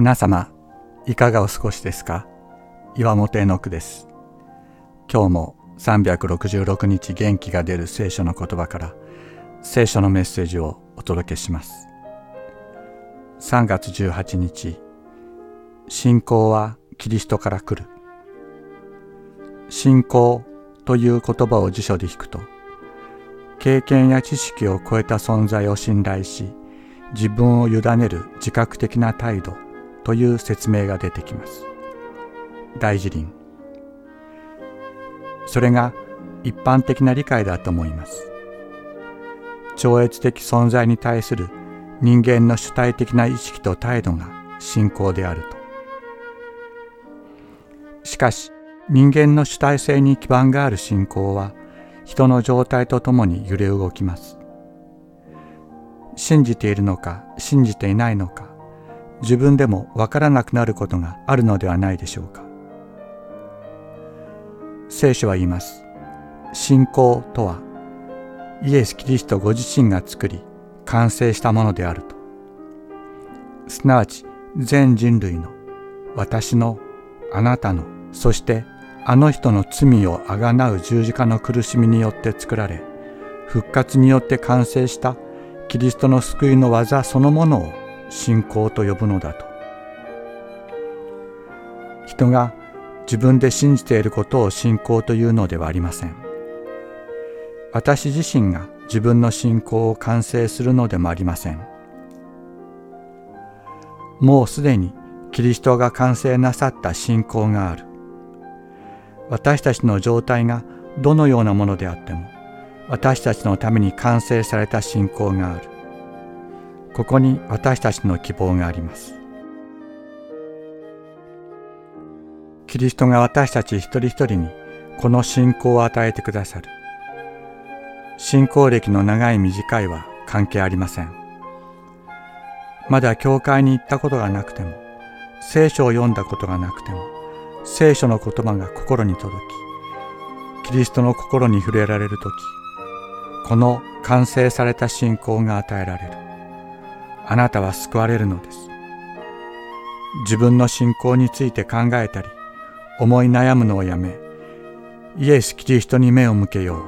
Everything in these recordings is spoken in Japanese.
皆様、いかがお過ごしですか？岩本絵の句です。今日も366日元気が出る聖書の言葉から聖書のメッセージをお届けします。3月18日、信仰はキリストから来る。信仰という言葉を辞書で引くと、経験や知識を超えた存在を信頼し、自分を委ねる自覚的な態度という説明が出てきます。大辞林。それが一般的な理解だと思います。超越的存在に対する人間の主体的な意識と態度が信仰であると。しかし人間の主体性に基盤がある信仰は人の状態とともに揺れ動きます。信じているのか信じていないのか自分でもわからなくなることがあるのではないでしょうか。聖書は言います。信仰とはイエス・キリストご自身が作り完成したものであると。すなわち全人類の私のあなたのそしてあの人の罪をあがなう十字架の苦しみによって作られ復活によって完成したキリストの救いの技そのものを信仰と呼ぶのだと。人が自分で信じていることを信仰というのではありません。私自身が自分の信仰を完成するのでもありません。もうすでにキリストが完成なさった信仰がある。私たちの状態がどのようなものであっても私たちのために完成された信仰がある。ここに私たちの希望があります。キリストが私たち一人一人にこの信仰を与えてくださる。信仰歴の長い短いは関係ありません。まだ教会に行ったことがなくても聖書を読んだことがなくても聖書の言葉が心に届きキリストの心に触れられる時この完成された信仰が与えられる。あなたは救われるのです。自分の信仰について考えたり、思い悩むのをやめ、イエス・キリストに目を向けよう。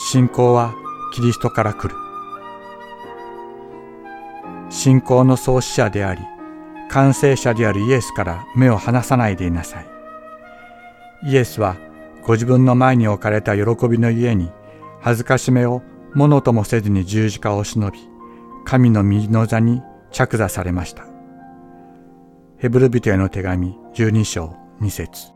信仰はキリストから来る。信仰の創始者であり、完成者であるイエスから目を離さないでいなさい。イエスはご自分の前に置かれた喜びの家に恥ずかしめをものともせずに十字架を忍び、神の右の座に着座されました。ヘブル人への手紙12章2節